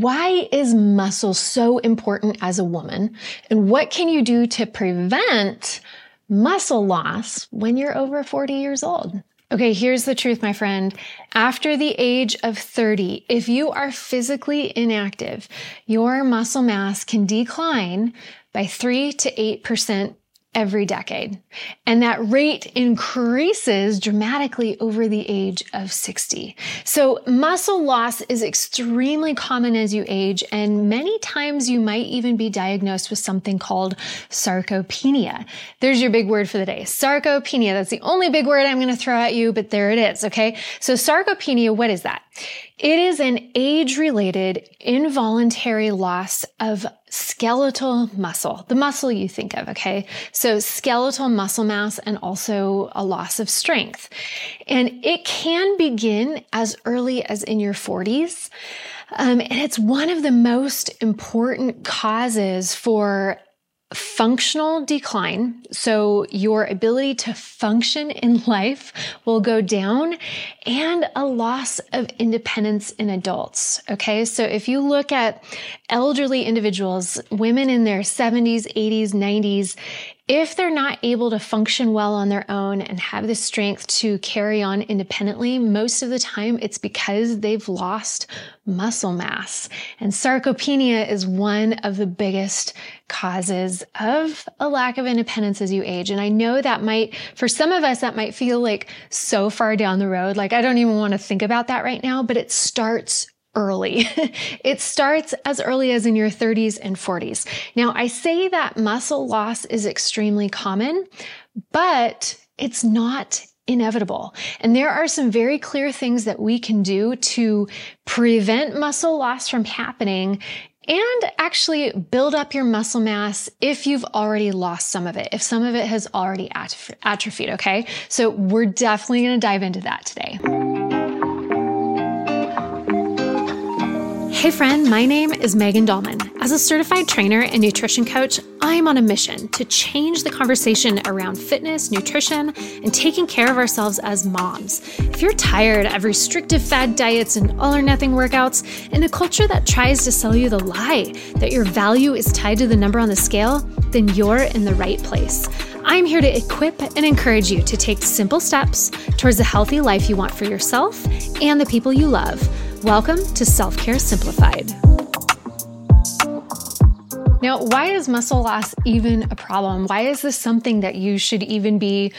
why is muscle so important as a woman? And what can you do to prevent muscle loss when you're over 40 years old? Okay, here's the truth, my friend. After the age of 30, if you are physically inactive, your muscle mass can decline by 3 to 8% every decade. And that rate increases dramatically over the age of 60. So muscle loss is extremely common as you age. And many times you might even be diagnosed with something called sarcopenia. There's your big word for the day. Sarcopenia. That's the only big word I'm going to throw at you, but there it is. Okay. So sarcopenia, what is that? It is an age related involuntary loss of skeletal muscle, the muscle you think of, okay? So skeletal muscle mass and also a loss of strength. And it can begin as early as in your 40s. Um, and it's one of the most important causes for functional decline. So your ability to function in life will go down and a loss of independence in adults. Okay. So if you look at elderly individuals, women in their 70s, 80s, 90s, if they're not able to function well on their own and have the strength to carry on independently, most of the time it's because they've lost muscle mass. And sarcopenia is one of the biggest causes of a lack of independence as you age. And I know that might, for some of us, that might feel like so far down the road. Like I don't even want to think about that right now, but it starts early. it starts as early as in your 30s and 40s. Now, I say that muscle loss is extremely common, but it's not inevitable. And there are some very clear things that we can do to prevent muscle loss from happening and actually build up your muscle mass if you've already lost some of it, if some of it has already atrophied, okay? So we're definitely gonna dive into that today. Hey friend, my name is Megan Dahlman. As a certified trainer and nutrition coach, I'm on a mission to change the conversation around fitness, nutrition, and taking care of ourselves as moms. If you're tired of restrictive fad diets and all or nothing workouts, in a culture that tries to sell you the lie that your value is tied to the number on the scale, then you're in the right place. I'm here to equip and encourage you to take simple steps towards the healthy life you want for yourself and the people you love Welcome to Self Care Simplified. Now, why is muscle loss even a problem? Why is this something that you should even be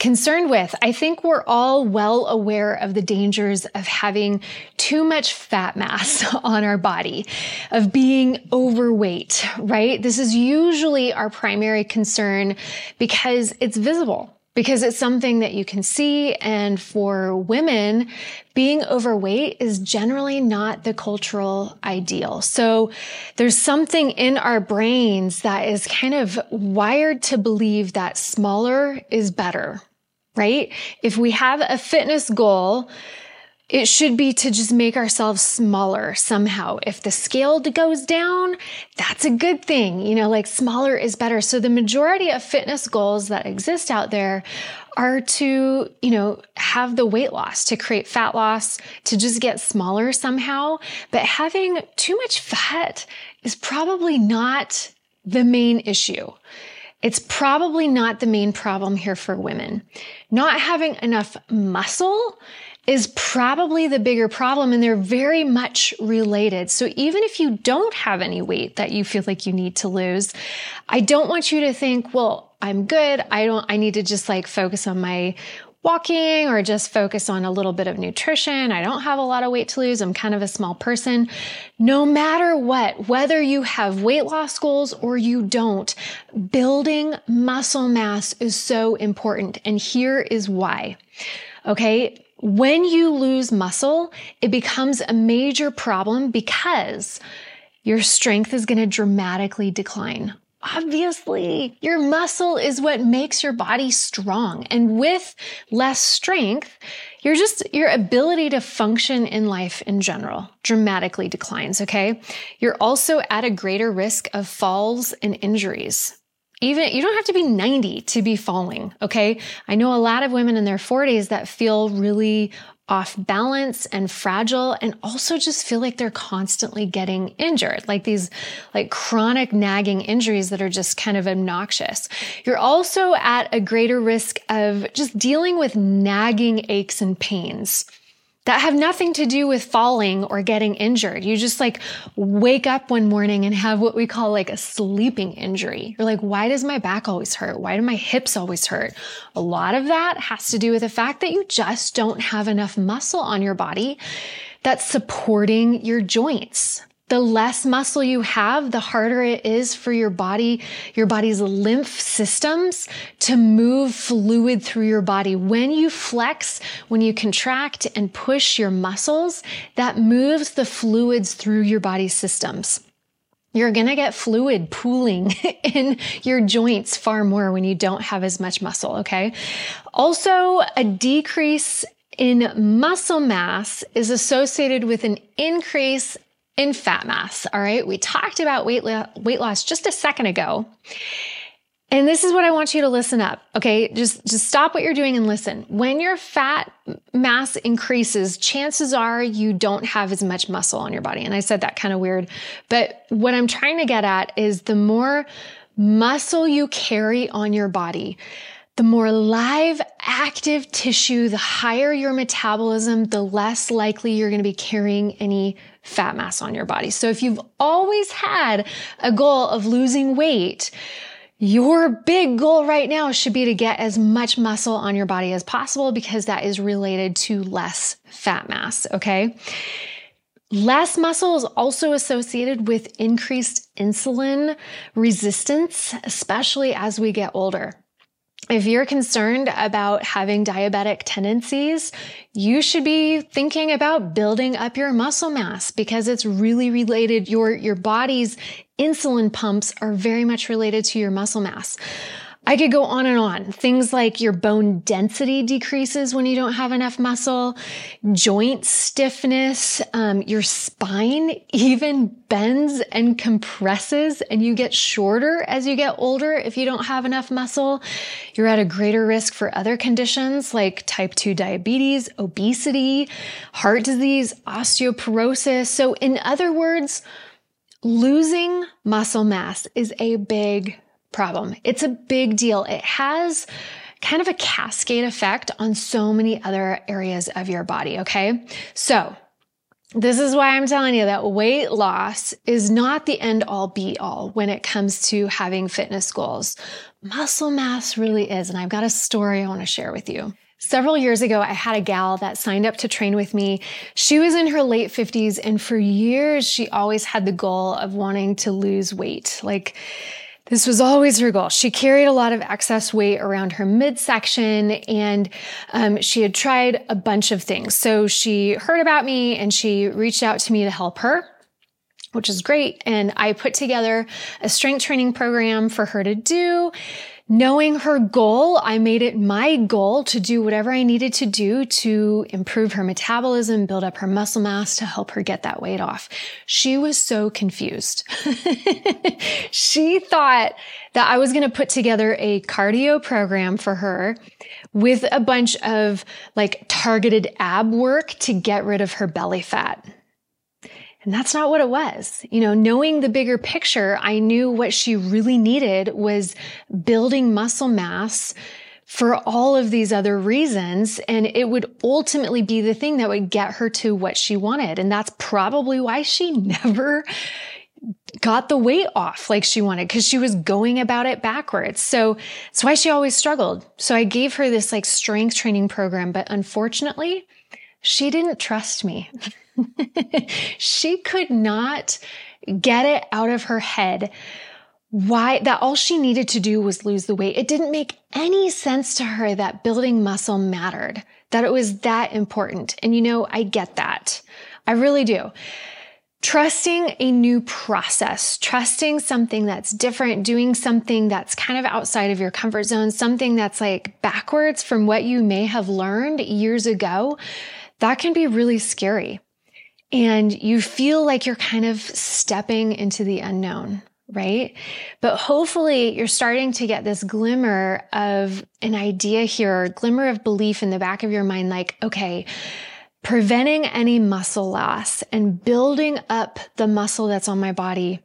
concerned with? I think we're all well aware of the dangers of having too much fat mass on our body, of being overweight, right? This is usually our primary concern because it's visible because it's something that you can see. And for women, being overweight is generally not the cultural ideal. So there's something in our brains that is kind of wired to believe that smaller is better, right? If we have a fitness goal, it should be to just make ourselves smaller somehow. If the scale goes down, that's a good thing. You know, like smaller is better. So the majority of fitness goals that exist out there are to, you know, have the weight loss, to create fat loss, to just get smaller somehow. But having too much fat is probably not the main issue. It's probably not the main problem here for women. Not having enough muscle is probably the bigger problem and they're very much related. So even if you don't have any weight that you feel like you need to lose, I don't want you to think, well, I'm good. I don't, I need to just like focus on my walking or just focus on a little bit of nutrition. I don't have a lot of weight to lose. I'm kind of a small person. No matter what, whether you have weight loss goals or you don't, building muscle mass is so important. And here is why. Okay. When you lose muscle, it becomes a major problem because your strength is going to dramatically decline. Obviously, your muscle is what makes your body strong. And with less strength, your just, your ability to function in life in general dramatically declines. Okay. You're also at a greater risk of falls and injuries even you don't have to be 90 to be falling okay i know a lot of women in their 40s that feel really off balance and fragile and also just feel like they're constantly getting injured, like these like chronic nagging injuries that are just kind of obnoxious. You're also at a greater risk of just dealing with nagging aches and pains that have nothing to do with falling or getting injured. You just like wake up one morning and have what we call like a sleeping injury. You're like, why does my back always hurt? Why do my hips always hurt? A lot of that has to do with the fact that you just don't have enough muscle on your body that's supporting your joints the less muscle you have, the harder it is for your body, your body's lymph systems to move fluid through your body. When you flex, when you contract and push your muscles, that moves the fluids through your body systems. You're going to get fluid pooling in your joints far more when you don't have as much muscle. Okay. Also, a decrease in muscle mass is associated with an increase in fat mass. All right. We talked about weight, lo- weight loss just a second ago. And this is what I want you to listen up. Okay. Just, just stop what you're doing and listen. When your fat mass increases, chances are you don't have as much muscle on your body. And I said that kind of weird, but what I'm trying to get at is the more muscle you carry on your body, the more live, active tissue, the higher your metabolism, the less likely you're going to be carrying any fat mass on your body. So if you've always had a goal of losing weight, your big goal right now should be to get as much muscle on your body as possible because that is related to less fat mass. Okay. Less muscle is also associated with increased insulin resistance, especially as we get older. If you're concerned about having diabetic tendencies, you should be thinking about building up your muscle mass because it's really related. Your, your body's insulin pumps are very much related to your muscle mass. I could go on and on. Things like your bone density decreases when you don't have enough muscle, joint stiffness, um, your spine even bends and compresses, and you get shorter as you get older if you don't have enough muscle. You're at a greater risk for other conditions like type 2 diabetes, obesity, heart disease, osteoporosis. So, in other words, losing muscle mass is a big problem. It's a big deal. It has kind of a cascade effect on so many other areas of your body. Okay. So this is why I'm telling you that weight loss is not the end all be all when it comes to having fitness goals. Muscle mass really is. And I've got a story I want to share with you. Several years ago, I had a gal that signed up to train with me. She was in her late 50s, and for years, she always had the goal of wanting to lose weight. Like, this was always her goal. She carried a lot of excess weight around her midsection and um, she had tried a bunch of things. So she heard about me and she reached out to me to help her which is great. And I put together a strength training program for her to do. Knowing her goal, I made it my goal to do whatever I needed to do to improve her metabolism, build up her muscle mass to help her get that weight off. She was so confused. she thought that I was going to put together a cardio program for her with a bunch of like targeted ab work to get rid of her belly fat. And that's not what it was. You know, knowing the bigger picture, I knew what she really needed was building muscle mass for all of these other reasons. And it would ultimately be the thing that would get her to what she wanted. And that's probably why she never got the weight off like she wanted because she was going about it backwards. So that's why she always struggled. So I gave her this like strength training program, but unfortunately, she didn't trust me. she could not get it out of her head why that all she needed to do was lose the weight. It didn't make any sense to her that building muscle mattered, that it was that important. And you know, I get that. I really do. Trusting a new process, trusting something that's different, doing something that's kind of outside of your comfort zone, something that's like backwards from what you may have learned years ago, that can be really scary and you feel like you're kind of stepping into the unknown, right? But hopefully you're starting to get this glimmer of an idea here, glimmer of belief in the back of your mind, like, okay, preventing any muscle loss and building up the muscle that's on my body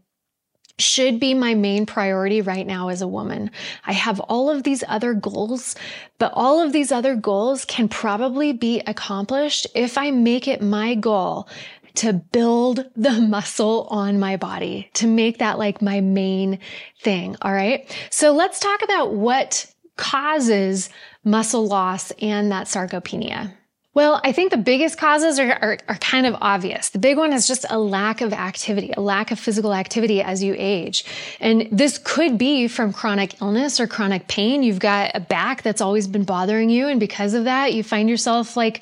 should be my main priority right now as a woman. I have all of these other goals, but all of these other goals can probably be accomplished if I make it my goal to build the muscle on my body, to make that like my main thing. All right. So let's talk about what causes muscle loss and that sarcopenia. Well, I think the biggest causes are, are, are, kind of obvious. The big one is just a lack of activity, a lack of physical activity as you age. And this could be from chronic illness or chronic pain. You've got a back that's always been bothering you. And because of that, you find yourself like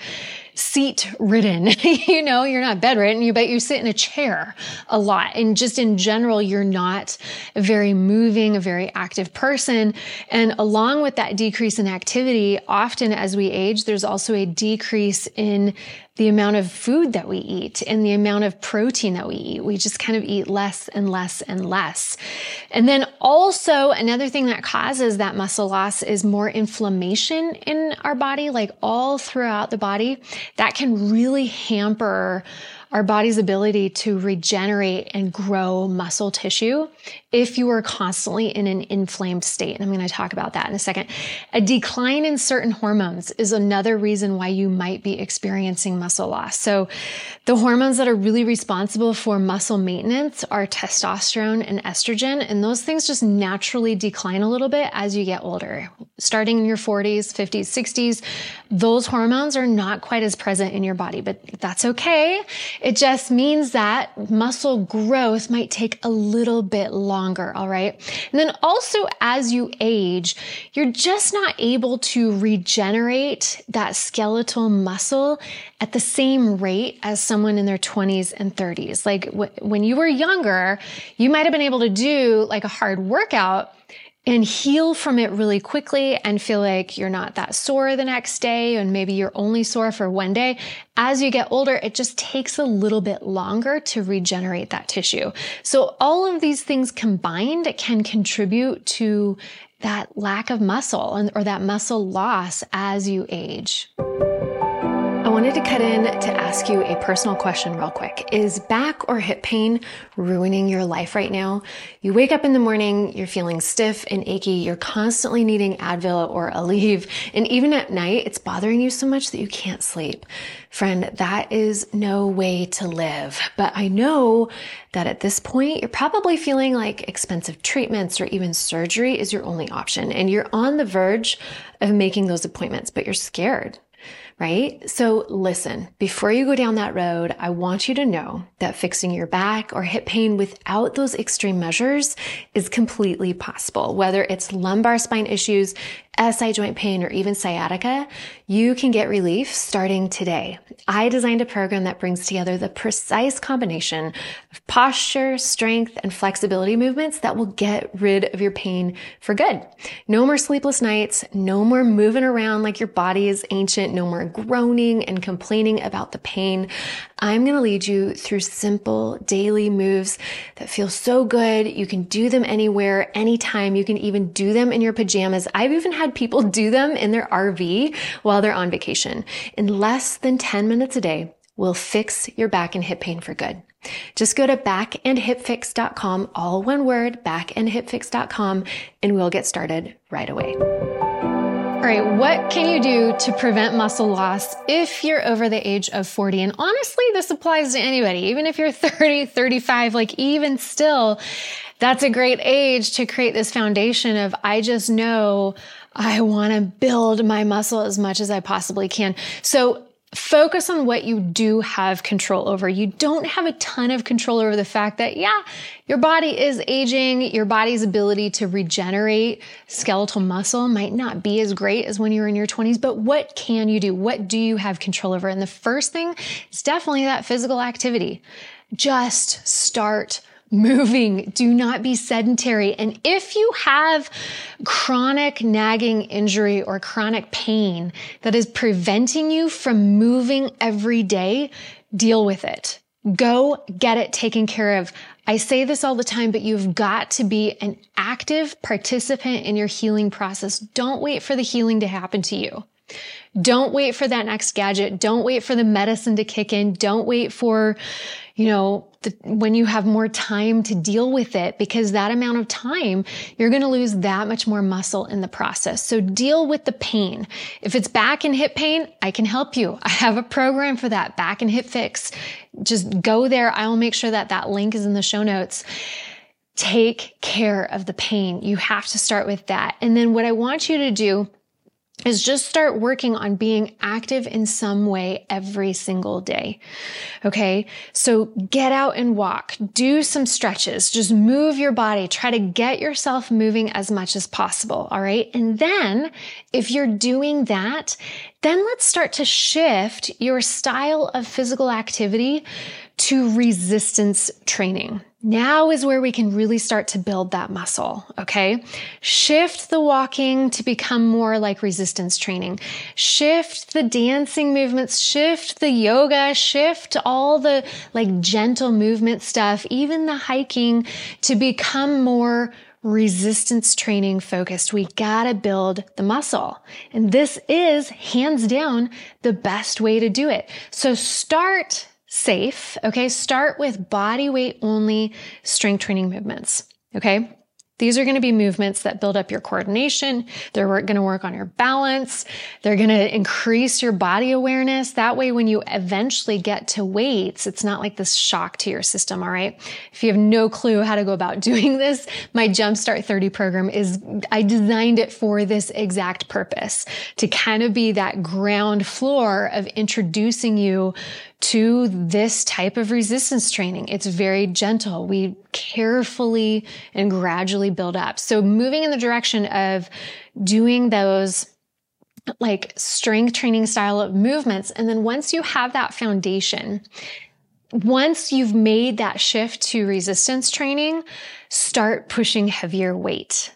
seat ridden. you know, you're not bedridden, you but you sit in a chair a lot. And just in general, you're not a very moving, a very active person. And along with that decrease in activity, often as we age, there's also a decrease in the amount of food that we eat and the amount of protein that we eat. We just kind of eat less and less and less. And then also another thing that causes that muscle loss is more inflammation in our body, like all throughout the body. That can really hamper our body's ability to regenerate and grow muscle tissue if you are constantly in an inflamed state. And I'm going to talk about that in a second. A decline in certain hormones is another reason why you might be experiencing muscle loss. So the hormones that are really responsible for muscle maintenance are testosterone and estrogen. And those things just naturally decline a little bit as you get older. Starting in your 40s, 50s, 60s, those hormones are not quite as present in your body, but that's okay. It just means that muscle growth might take a little bit longer longer. All right. And then also as you age, you're just not able to regenerate that skeletal muscle at the same rate as someone in their 20s and 30s. Like w- when you were younger, you might have been able to do like a hard workout and heal from it really quickly and feel like you're not that sore the next day and maybe you're only sore for one day. As you get older, it just takes a little bit longer to regenerate that tissue. So all of these things combined can contribute to that lack of muscle and, or that muscle loss as you age. I wanted to cut in to ask you a personal question real quick. Is back or hip pain ruining your life right now? You wake up in the morning, you're feeling stiff and achy, you're constantly needing Advil or Aleve, and even at night, it's bothering you so much that you can't sleep. Friend, that is no way to live. But I know that at this point, you're probably feeling like expensive treatments or even surgery is your only option, and you're on the verge of making those appointments, but you're scared right? So listen, before you go down that road, I want you to know that fixing your back or hip pain without those extreme measures is completely possible. Whether it's lumbar spine issues, SI joint pain, or even sciatica, you can get relief starting today. I designed a program that brings together the precise combination of posture, strength, and flexibility movements that will get rid of your pain for good. No more sleepless nights, no more moving around like your body is ancient, no more groaning and complaining about the pain. I'm going to lead you through simple daily moves that feel so good. You can do them anywhere, anytime. You can even do them in your pajamas. I've even had had people do them in their RV while they're on vacation. In less than 10 minutes a day, will fix your back and hip pain for good. Just go to backandhipfix.com, all one word, backandhipfix.com, and we'll get started right away. All right, what can you do to prevent muscle loss if you're over the age of 40? And honestly, this applies to anybody, even if you're 30, 35, like even still, that's a great age to create this foundation of I just know I want to build my muscle as much as I possibly can. So focus on what you do have control over. You don't have a ton of control over the fact that, yeah, your body is aging. Your body's ability to regenerate skeletal muscle might not be as great as when you were in your 20s, but what can you do? What do you have control over? And the first thing is definitely that physical activity. Just start moving. Do not be sedentary. And if you have chronic nagging injury or chronic pain that is preventing you from moving every day, deal with it. Go get it taken care of. I say this all the time, but you've got to be an active participant in your healing process. Don't wait for the healing to happen to you. Don't wait for that next gadget. Don't wait for the medicine to kick in. Don't wait for, you know, the, when you have more time to deal with it, because that amount of time, you're going to lose that much more muscle in the process. So deal with the pain. If it's back and hip pain, I can help you. I have a program for that, back and hip fix. Just go there. I'll make sure that that link is in the show notes take care of the pain. You have to start with that. And then what I want you to do is just start working on being active in some way every single day. Okay. So get out and walk, do some stretches, just move your body, try to get yourself moving as much as possible. All right. And then if you're doing that, then let's start to shift your style of physical activity to resistance training. Now is where we can really start to build that muscle. Okay. Shift the walking to become more like resistance training. Shift the dancing movements, shift the yoga, shift all the like gentle movement stuff, even the hiking to become more resistance training focused. We gotta build the muscle. And this is hands down the best way to do it. So start safe. Okay. Start with body weight only strength training movements. Okay. These are going to be movements that build up your coordination. They're going to work on your balance. They're going to increase your body awareness. That way, when you eventually get to weights, it's not like this shock to your system. All right. If you have no clue how to go about doing this, my Jumpstart 30 program is, I designed it for this exact purpose to kind of be that ground floor of introducing you to this type of resistance training. It's very gentle. We carefully and gradually build up. So moving in the direction of doing those like strength training style of movements. And then once you have that foundation, once you've made that shift to resistance training, start pushing heavier weight.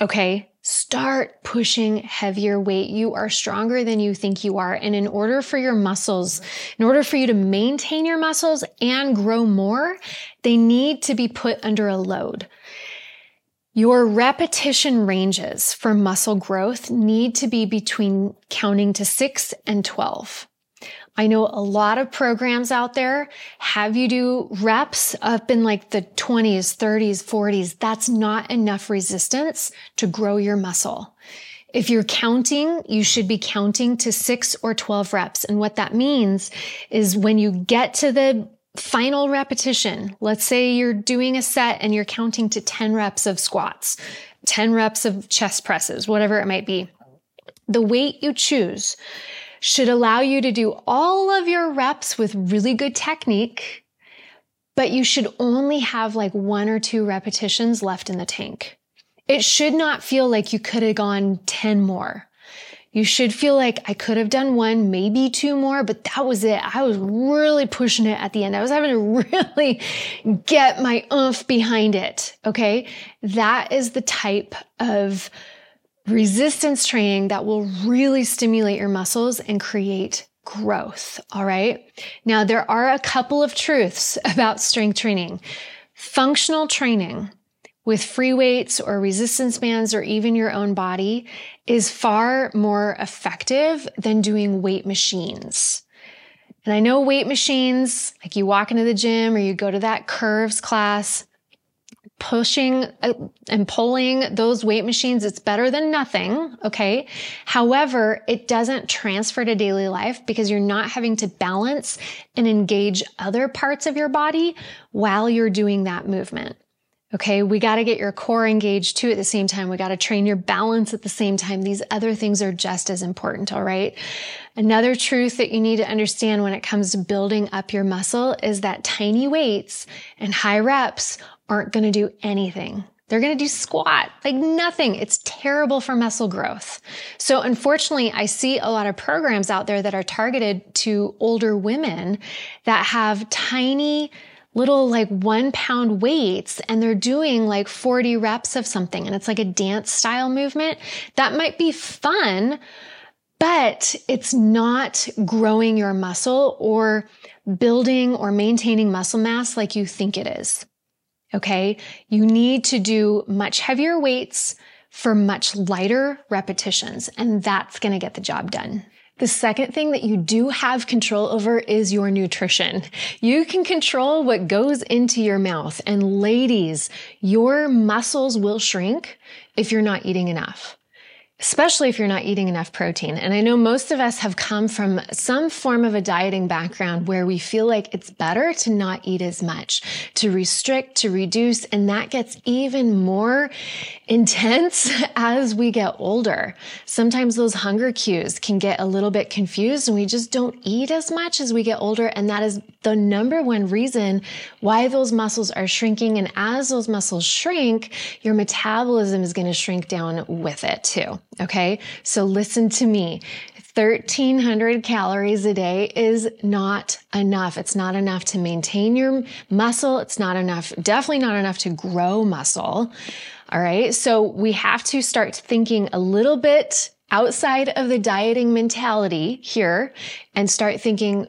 Okay. Start pushing heavier weight. You are stronger than you think you are. And in order for your muscles, in order for you to maintain your muscles and grow more, they need to be put under a load. Your repetition ranges for muscle growth need to be between counting to six and 12. I know a lot of programs out there have you do reps up in like the 20s, 30s, 40s. That's not enough resistance to grow your muscle. If you're counting, you should be counting to six or 12 reps. And what that means is when you get to the final repetition, let's say you're doing a set and you're counting to 10 reps of squats, 10 reps of chest presses, whatever it might be. The weight you choose should allow you to do all of your reps with really good technique, but you should only have like one or two repetitions left in the tank. It should not feel like you could have gone 10 more. You should feel like I could have done one, maybe two more, but that was it. I was really pushing it at the end. I was having to really get my oomph behind it. Okay. That is the type of resistance training that will really stimulate your muscles and create growth. All right. Now, there are a couple of truths about strength training. Functional training with free weights or resistance bands or even your own body is far more effective than doing weight machines. And I know weight machines, like you walk into the gym or you go to that curves class, pushing uh, and pulling those weight machines, it's better than nothing. Okay. However, it doesn't transfer to daily life because you're not having to balance and engage other parts of your body while you're doing that movement. Okay. We got to get your core engaged too at the same time. We got to train your balance at the same time. These other things are just as important. All right. Another truth that you need to understand when it comes to building up your muscle is that tiny weights and high reps aren't going to do anything. They're going to do squat, like nothing. It's terrible for muscle growth. So unfortunately, I see a lot of programs out there that are targeted to older women that have tiny little like one pound weights and they're doing like 40 reps of something and it's like a dance style movement. That might be fun, but it's not growing your muscle or building or maintaining muscle mass like you think it is. Okay. You need to do much heavier weights for much lighter repetitions, and that's going to get the job done. The second thing that you do have control over is your nutrition. You can control what goes into your mouth. And ladies, your muscles will shrink if you're not eating enough especially if you're not eating enough protein. And I know most of us have come from some form of a dieting background where we feel like it's better to not eat as much, to restrict, to reduce, and that gets even more intense as we get older. Sometimes those hunger cues can get a little bit confused and we just don't eat as much as we get older. And that is the number one reason why those muscles are shrinking. And as those muscles shrink, your metabolism is going to shrink down with it too. Okay. So listen to me. 1300 calories a day is not enough. It's not enough to maintain your muscle. It's not enough, definitely not enough to grow muscle. All right. So we have to start thinking a little bit outside of the dieting mentality here and start thinking,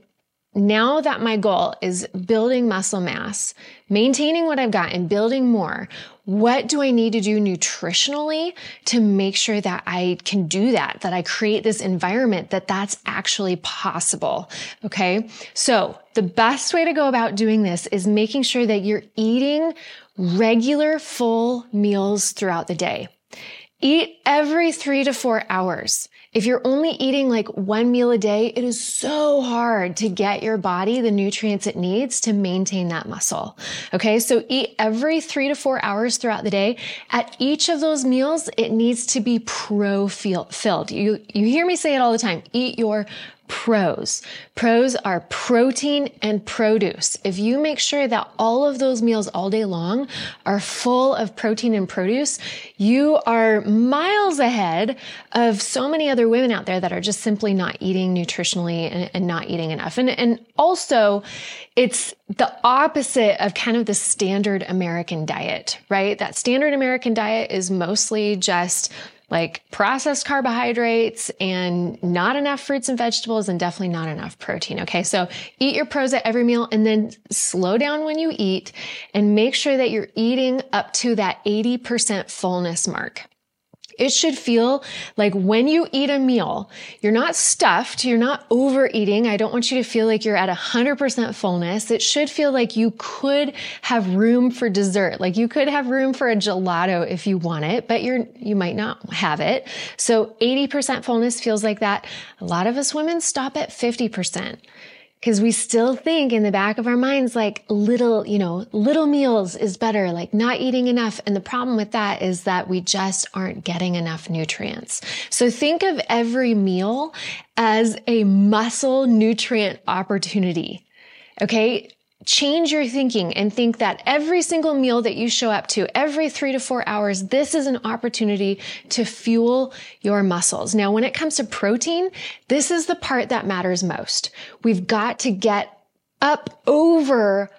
now that my goal is building muscle mass, maintaining what I've got and building more, what do I need to do nutritionally to make sure that I can do that, that I create this environment that that's actually possible? Okay. So the best way to go about doing this is making sure that you're eating regular full meals throughout the day. Eat every three to four hours. If you're only eating like one meal a day, it is so hard to get your body the nutrients it needs to maintain that muscle. Okay. So eat every three to four hours throughout the day. At each of those meals, it needs to be pro filled. You, you hear me say it all the time. Eat your pros. Pros are protein and produce. If you make sure that all of those meals all day long are full of protein and produce, you are miles ahead of so many other women out there that are just simply not eating nutritionally and, and not eating enough. And, and also it's the opposite of kind of the standard American diet, right? That standard American diet is mostly just like processed carbohydrates and not enough fruits and vegetables and definitely not enough protein. Okay. So eat your pros at every meal and then slow down when you eat and make sure that you're eating up to that 80% fullness mark. It should feel like when you eat a meal, you're not stuffed, you're not overeating. I don't want you to feel like you're at 100% fullness. It should feel like you could have room for dessert. Like you could have room for a gelato if you want it, but you're, you might not have it. So 80% fullness feels like that. A lot of us women stop at 50%. Cause we still think in the back of our minds, like little, you know, little meals is better, like not eating enough. And the problem with that is that we just aren't getting enough nutrients. So think of every meal as a muscle nutrient opportunity. Okay change your thinking and think that every single meal that you show up to every three to four hours, this is an opportunity to fuel your muscles. Now, when it comes to protein, this is the part that matters most. We've got to get up over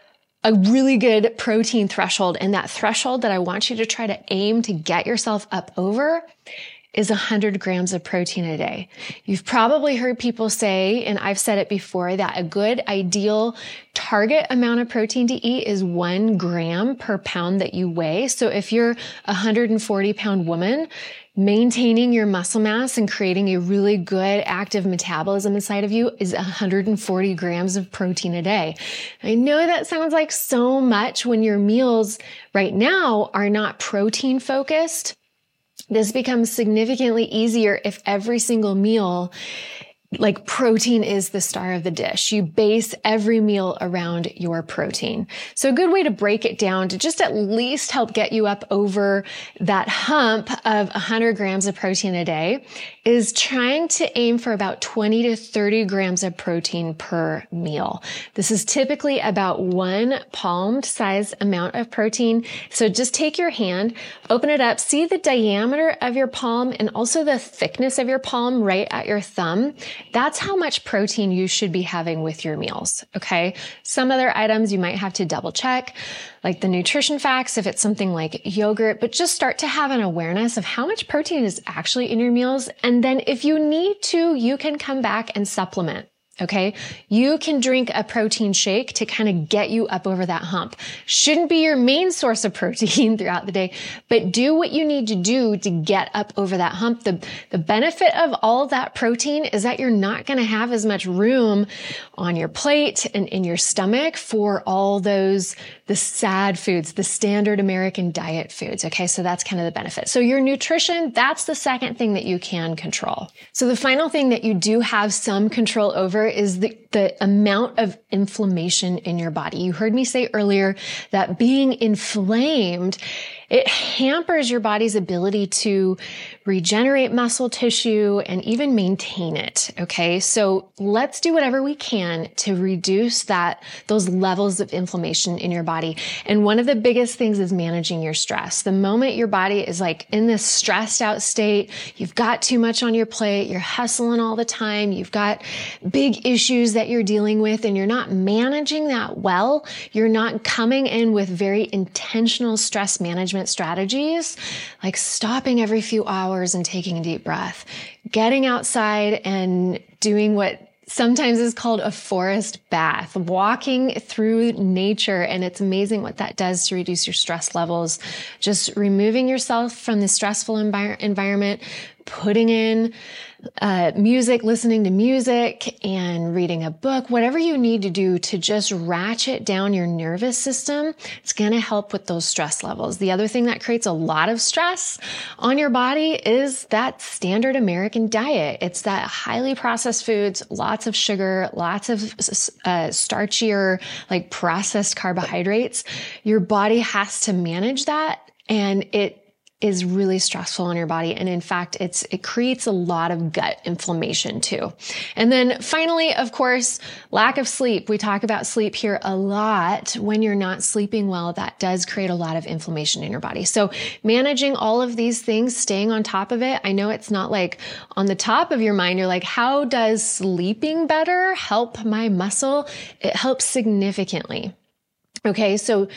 a really good protein threshold. And that threshold that I want you to try to aim to get yourself up over is 100 grams of protein a day. You've probably heard people say, and I've said it before, that a good ideal target amount of protein to eat is one gram per pound that you weigh. So if you're a 140 pound woman, maintaining your muscle mass and creating a really good active metabolism inside of you is 140 grams of protein a day. I know that sounds like so much when your meals right now are not protein focused. This becomes significantly easier if every single meal like protein is the star of the dish. You base every meal around your protein. So a good way to break it down to just at least help get you up over that hump of 100 grams of protein a day is trying to aim for about 20 to 30 grams of protein per meal. This is typically about one palmed sized amount of protein. So just take your hand, open it up, see the diameter of your palm and also the thickness of your palm right at your thumb that's how much protein you should be having with your meals. Okay. Some other items you might have to double check, like the nutrition facts, if it's something like yogurt, but just start to have an awareness of how much protein is actually in your meals. And then if you need to, you can come back and supplement. Okay. You can drink a protein shake to kind of get you up over that hump. Shouldn't be your main source of protein throughout the day, but do what you need to do to get up over that hump. The, the benefit of all that protein is that you're not going to have as much room on your plate and in your stomach for all those, the sad foods, the standard American diet foods. Okay. So that's kind of the benefit. So your nutrition, that's the second thing that you can control. So the final thing that you do have some control over is the, the amount of inflammation in your body. You heard me say earlier that being inflamed it hampers your body's ability to regenerate muscle tissue and even maintain it. Okay. So let's do whatever we can to reduce that, those levels of inflammation in your body. And one of the biggest things is managing your stress. The moment your body is like in this stressed out state, you've got too much on your plate, you're hustling all the time, you've got big issues that you're dealing with and you're not managing that well, you're not coming in with very intentional stress management management strategies, like stopping every few hours and taking a deep breath, getting outside and doing what sometimes is called a forest bath, walking through nature. And it's amazing what that does to reduce your stress levels. Just removing yourself from the stressful envir- environment, putting in uh, music, listening to music and reading a book, whatever you need to do to just ratchet down your nervous system, it's going to help with those stress levels. The other thing that creates a lot of stress on your body is that standard American diet. It's that highly processed foods, lots of sugar, lots of uh, starchier, like processed carbohydrates. Your body has to manage that and it is really stressful on your body. And in fact, it's, it creates a lot of gut inflammation too. And then finally, of course, lack of sleep. We talk about sleep here a lot. When you're not sleeping well, that does create a lot of inflammation in your body. So managing all of these things, staying on top of it. I know it's not like on the top of your mind. You're like, how does sleeping better help my muscle? It helps significantly. Okay, so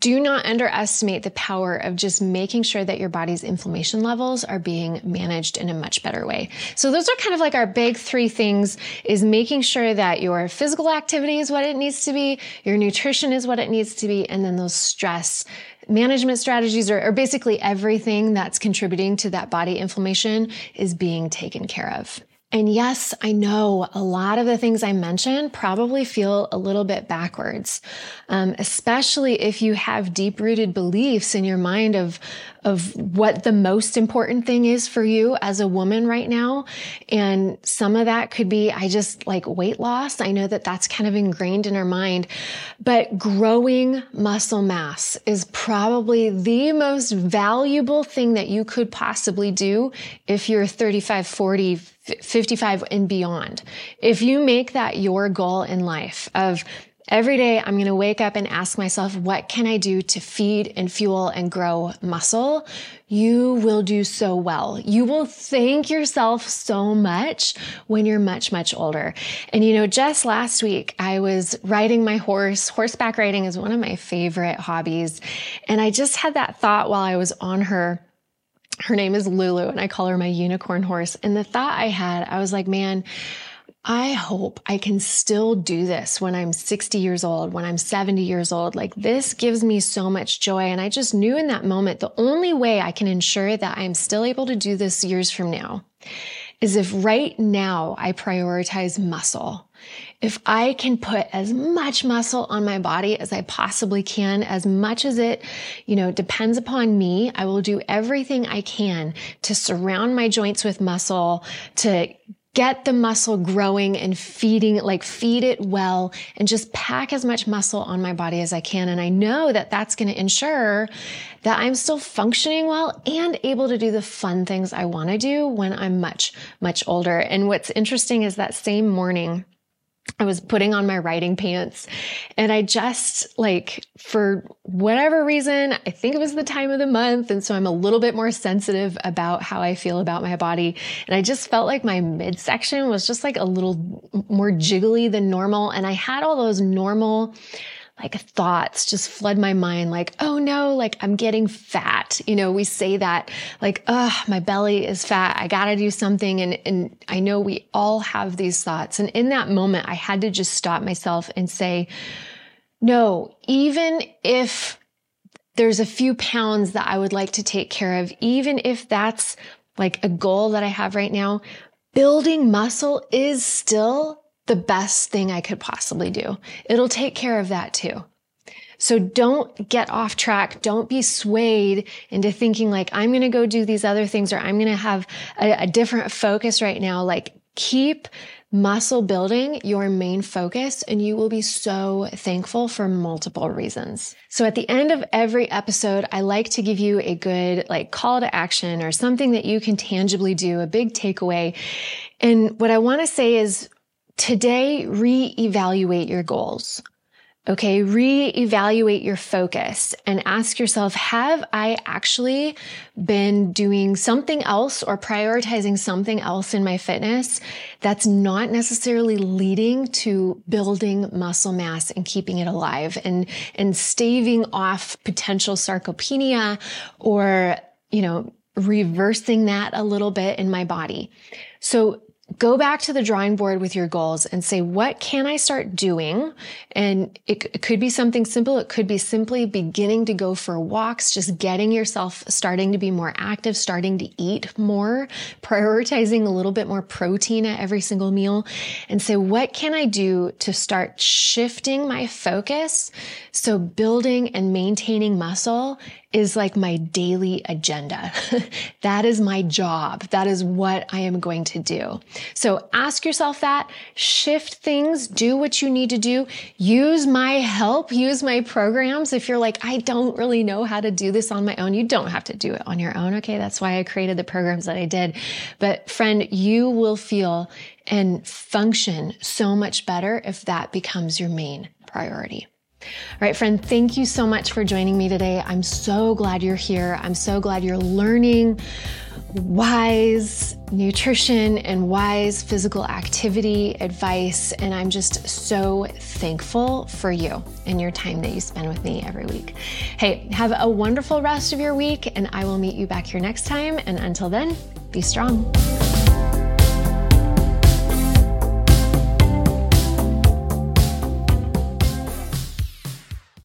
do not underestimate the power of just making sure that your body's inflammation levels are being managed in a much better way. So those are kind of like our big three things is making sure that your physical activity is what it needs to be, your nutrition is what it needs to be, and then those stress management strategies are, basically everything that's contributing to that body inflammation is being taken care of. And yes, I know a lot of the things I mentioned probably feel a little bit backwards, um, especially if you have deep rooted beliefs in your mind of, of what the most important thing is for you as a woman right now. And some of that could be, I just like weight loss. I know that that's kind of ingrained in our mind, but growing muscle mass is probably the most valuable thing that you could possibly do if you're 35, 40, 55 and beyond. If you make that your goal in life of every day I'm going to wake up and ask myself, what can I do to feed and fuel and grow muscle? You will do so well. You will thank yourself so much when you're much, much older. And you know, just last week I was riding my horse. Horseback riding is one of my favorite hobbies. And I just had that thought while I was on her her name is Lulu and I call her my unicorn horse. And the thought I had, I was like, man, I hope I can still do this when I'm 60 years old, when I'm 70 years old. Like this gives me so much joy. And I just knew in that moment, the only way I can ensure that I'm still able to do this years from now is if right now I prioritize muscle. If I can put as much muscle on my body as I possibly can, as much as it, you know, depends upon me, I will do everything I can to surround my joints with muscle, to get the muscle growing and feeding like feed it well and just pack as much muscle on my body as I can. And I know that that's going to ensure that I'm still functioning well and able to do the fun things I want to do when I'm much, much older. And what's interesting is that same morning, I was putting on my riding pants and I just like, for whatever reason, I think it was the time of the month. And so I'm a little bit more sensitive about how I feel about my body. And I just felt like my midsection was just like a little more jiggly than normal. And I had all those normal like thoughts just flood my mind like, oh no, like I'm getting fat. You know, we say that like, oh, my belly is fat. I got to do something. And, and I know we all have these thoughts. And in that moment, I had to just stop myself and say, no, even if there's a few pounds that I would like to take care of, even if that's like a goal that I have right now, building muscle is still the best thing I could possibly do. It'll take care of that too. So don't get off track. Don't be swayed into thinking like, I'm going to go do these other things or I'm going to have a, a, different focus right now. Like keep muscle building your main focus and you will be so thankful for multiple reasons. So at the end of every episode, I like to give you a good like call to action or something that you can tangibly do, a big takeaway. And what I want to say is today, reevaluate your goals. Okay, reevaluate your focus and ask yourself, have I actually been doing something else or prioritizing something else in my fitness that's not necessarily leading to building muscle mass and keeping it alive and, and staving off potential sarcopenia or, you know, reversing that a little bit in my body. So go back to the drawing board with your goals and say, what can I start doing? And it, it, could be something simple. It could be simply beginning to go for walks, just getting yourself starting to be more active, starting to eat more, prioritizing a little bit more protein at every single meal and say, what can I do to start shifting my focus? So building and maintaining muscle is like my daily agenda. that is my job. That is what I am going to do. So ask yourself that, shift things, do what you need to do, use my help, use my programs. If you're like, I don't really know how to do this on my own, you don't have to do it on your own. Okay. That's why I created the programs that I did. But friend, you will feel and function so much better if that becomes your main priority. All right, friend, thank you so much for joining me today. I'm so glad you're here. I'm so glad you're learning wise nutrition and wise physical activity advice. And I'm just so thankful for you and your time that you spend with me every week. Hey, have a wonderful rest of your week, and I will meet you back here next time. And until then, be strong.